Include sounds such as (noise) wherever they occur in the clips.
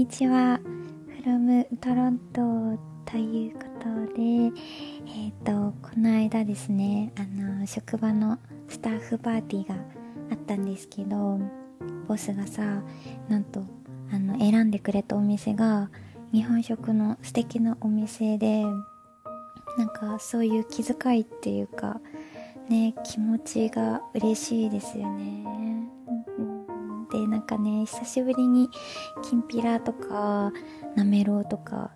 にちは。From トロントということでえっ、ー、とこの間ですねあの職場のスタッフパーティーがあったんですけどボスがさなんとあの選んでくれたお店が日本食の素敵なお店でなんかそういう気遣いっていうかね気持ちが嬉しいですよね。でなんかね久しぶりにきんぴらとかなめろうとか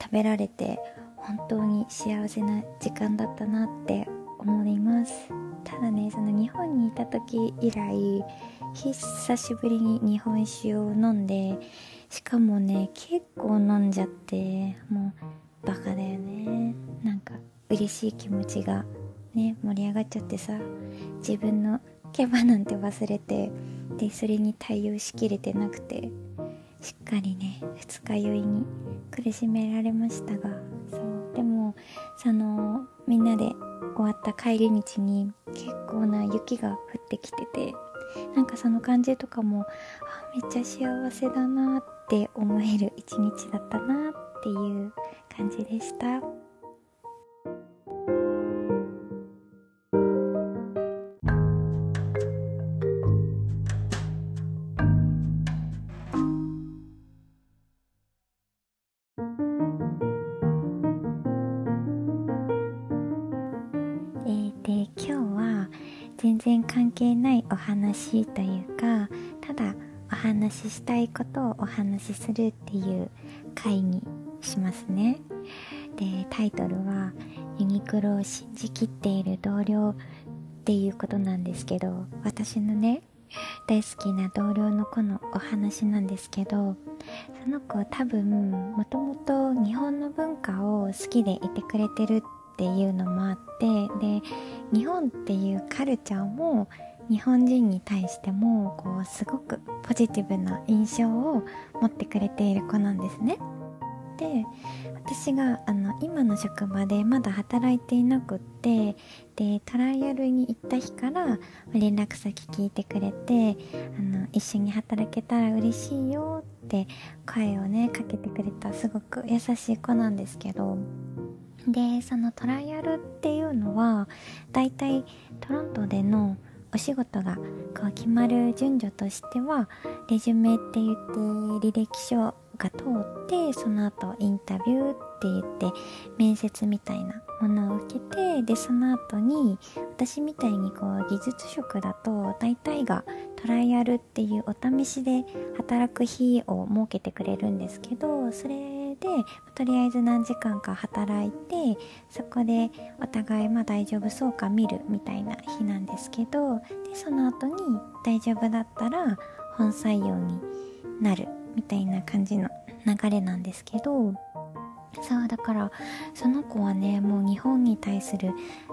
食べられて本当に幸せな時間だったなって思います。ただねその日本にいた時以来久しぶりに日本酒を飲んでしかもね結構飲んじゃってもうバカだよね。なんか嬉しい気持ちがね盛り上がっちゃってさ自分のキャバなんて忘れてでそれに対応しきれてなくてしっかりね二日酔いに苦しめられましたがそうでもそのみんなで終わった帰り道に結構な雪が降ってきててなんかその感じとかもあめっちゃ幸せだなって思える一日だったなっていう感じでした。お話というかただお話ししたいことをお話しするっていう回にしますね。でタイトルは「ユニクロを信じきっている同僚」っていうことなんですけど私のね大好きな同僚の子のお話なんですけどその子多分もともと日本の文化を好きでいてくれてるっていうのもあってで日本っていうカルチャーも日本人に対してもこうすごくポジティブな印象を持ってくれている子なんですね。で私があの今の職場でまだ働いていなくってでトライアルに行った日から連絡先聞いてくれてあの一緒に働けたら嬉しいよって声をねかけてくれたすごく優しい子なんですけどでそのトライアルっていうのはだいたいトロントでのお仕事がこう決まる順序としてはレジュメって言って履歴書が通ってその後インタビューって言って面接みたいなものを受けてでその後に私みたいにこう技術職だと大体がトライアルっていうお試しで働く日を設けてくれるんですけどそれでとりあえず何時間か働いてそこでお互いまあ大丈夫そうか見るみたいな日なんですけどでその後に大丈夫だったら本採用になるみたいな感じの流れなんですけどそうだからその子はねもう日本に対する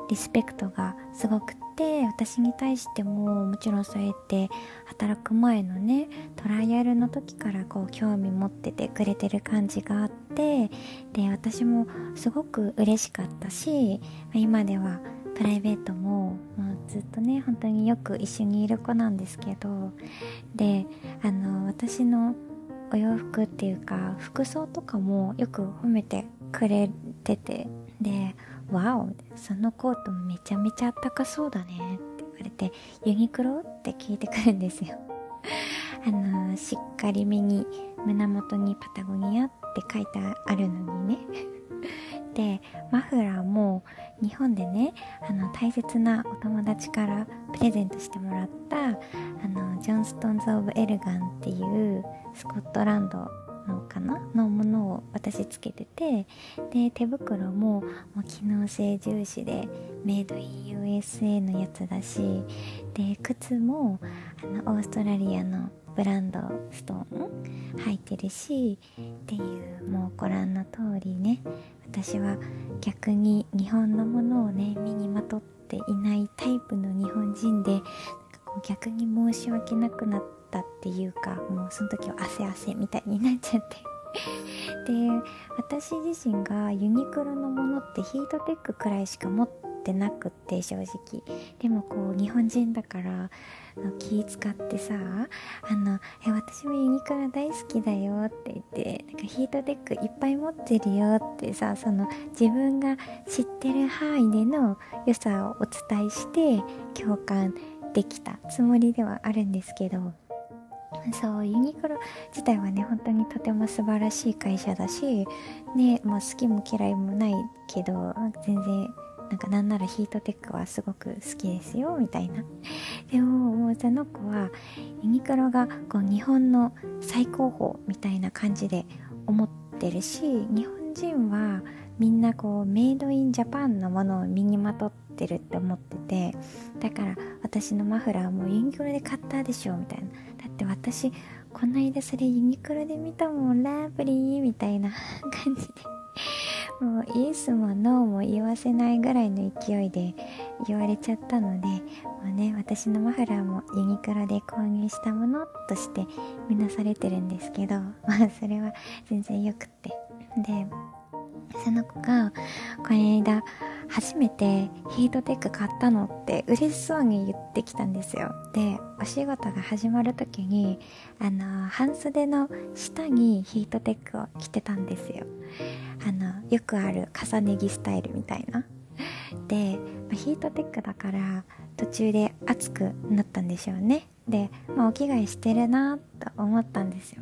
リスペクトがすごくって私に対してももちろんそうやって働く前のねトライアルの時からこう興味持っててくれてる感じがあってで私もすごく嬉しかったし今ではプライベートももうずっとね本当によく一緒にいる子なんですけどであの私のお洋服っていうか服装とかもよく褒めてくれててで「わおそのコートめちゃめちゃあったかそうだね」って言われて「ユニクロ?」って聞いてくるんですよ。(laughs) あのしっかりめに胸元にパタゴニアって書いてあるのにね。でマフラーも日本でねあの大切なお友達からプレゼントしてもらったあのジョンストンズ・オブ・エルガンっていうスコットランドのかなのものを私つけててで手袋ももう機能性重視でメイドイン USA のやつだしで靴もあのオーストラリアのブランドストーン履いてるしっていうもうご覧の通りね私は逆に日本のものをね身にまとっていないタイプの日本人で逆に申し訳なくなってたっていうかもうその時は汗汗みたいになっちゃって。(laughs) で私自身がユニクロのものってヒートテックくらいしか持ってってなくって正直。でもこう日本人だから気使ってさあのえ私もユニクロ大好きだよって言ってなんかヒートテックいっぱい持ってるよってさその自分が知ってる範囲での良さをお伝えして共感できたつもりではあるんですけど。そうユニクロ自体はね本当にとても素晴らしい会社だしねまあ好きも嫌いもないけど全然なんかなんならヒートテックはすごく好きですよみたいな。でももうその子はユニクロがこう日本の最高峰みたいな感じで思ってるし日本人はみんなこうメイドインジャパンのものを身にまとってるって思っててだから私のマフラーもユニクロで買ったでしょみたいな。だって私こないだそれユニクロで見たもんラブリーみたいな (laughs) 感じで。もうイエスもノーも言わせないぐらいの勢いで言われちゃったのでもうね私のマフラーもユニクロで購入したものとして見なされてるんですけど (laughs) まあそれは全然よくって。でその子がこの間初めてヒートテック買ったのって嬉しそうに言ってきたんですよ。でお仕事が始まる時にあの半袖の下にヒートテックを着てたんですよ。あのよくある重ね着スタイルみたいな。でヒートテックだから途中で暑くなったんでしょうね。で、まあ、お着替えしてるなと思ったんですよ。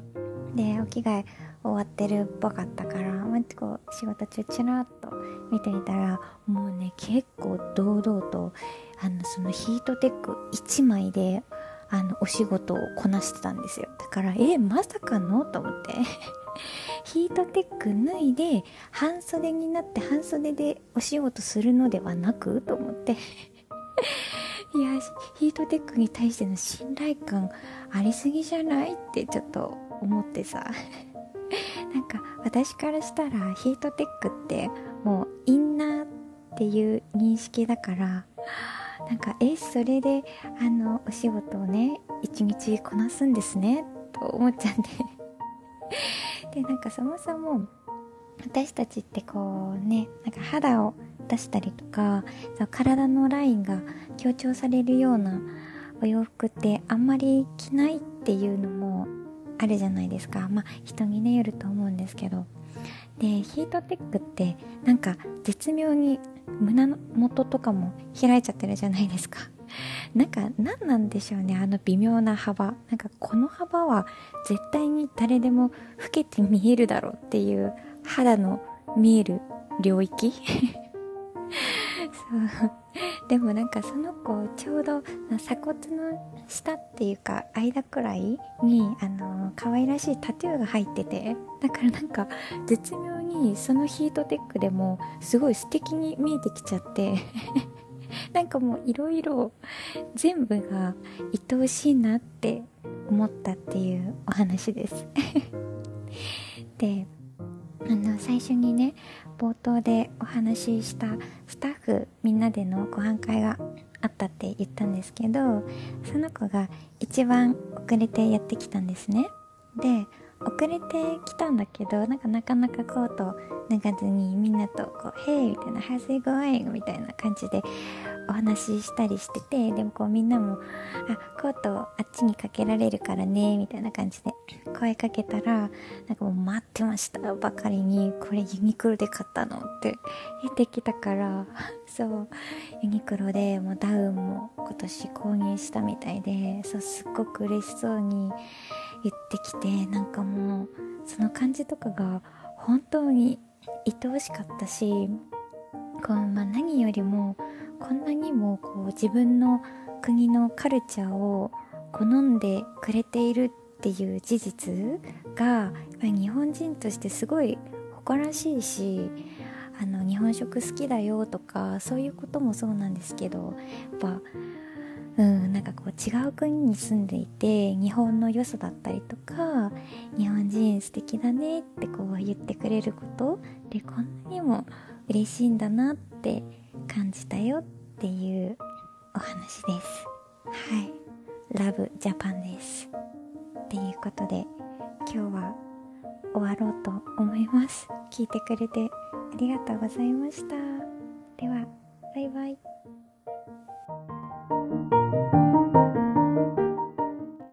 でお着替え終わってるっぽかったから、まあ、こう仕事中チラッと見てみたらもうね結構堂々とあのそのヒートテック1枚であのお仕事をこなしてたんですよ。だからえまさかの？と思って。(laughs) ヒートテック脱いで半袖になって半袖でお仕事するのではなく？と思って。(laughs) いやヒートテックに対しての信頼感ありすぎじゃない？ってちょっと思ってさ。(laughs) なんか私からしたらヒートテックってもうインナーっていう認識だからなんかえそれであのお仕事をね一日こなすんですねと思っちゃって。でなんかそもそも私たちってこうねなんか肌を出したりとか体のラインが強調されるようなお洋服ってあんまり着ないっていうのもあるじゃないですか。まあ人にねよると思うんですけど。でヒートテックってなんか絶妙に胸元とかも開いちゃってるじゃないですか。(laughs) なんか何なんでしょうねあの微妙な幅。なんかこの幅は絶対に誰でも老けて見えるだろうっていう肌の見える領域。(laughs) そう。(laughs) でもなんかその子ちょうど鎖骨の下っていうか間くらいにあの可愛らしいタトゥーが入っててだからなんか絶妙にそのヒートテックでもすごい素敵に見えてきちゃって (laughs) なんかもういろいろ全部が愛おしいなって思ったっていうお話です。(laughs) であの最初にね冒頭でお話ししたスタッフみんなでのご飯会があったって言ったんですけどその子が一番遅れてやってきたんですねで遅れてきたんだけどなんかなかなかコート脱がずにみんなとこう「Hey」みたいな「How's it going?」みたいな感じでお話ししたりしててでもこうみんなも「あコートあっちにかけられるからね」みたいな感じで声かけたらなんかもう待ってましたばかりに「これユニクロで買ったの?」って言ってきたから (laughs) そうユニクロでもうダウンも今年購入したみたいでそうすっごく嬉しそうに言ってきてなんかもうその感じとかが本当に愛おしかったしこう、まあ、何よりもこんなにもこう自分の国のカルチャーを好んでくれているっていう事実が日本人としてすごい誇らしいしあの日本食好きだよとかそういうこともそうなんですけどやっぱうんなんかこう違う国に住んでいて日本の良さだったりとか日本人素敵だねってこう言ってくれることでこんなにも嬉しいんだなって感じたよっていうお話です。はい。ラブジャパンです。っていうことで今日は終わろうと思います。聞いてくれてありがとうございました。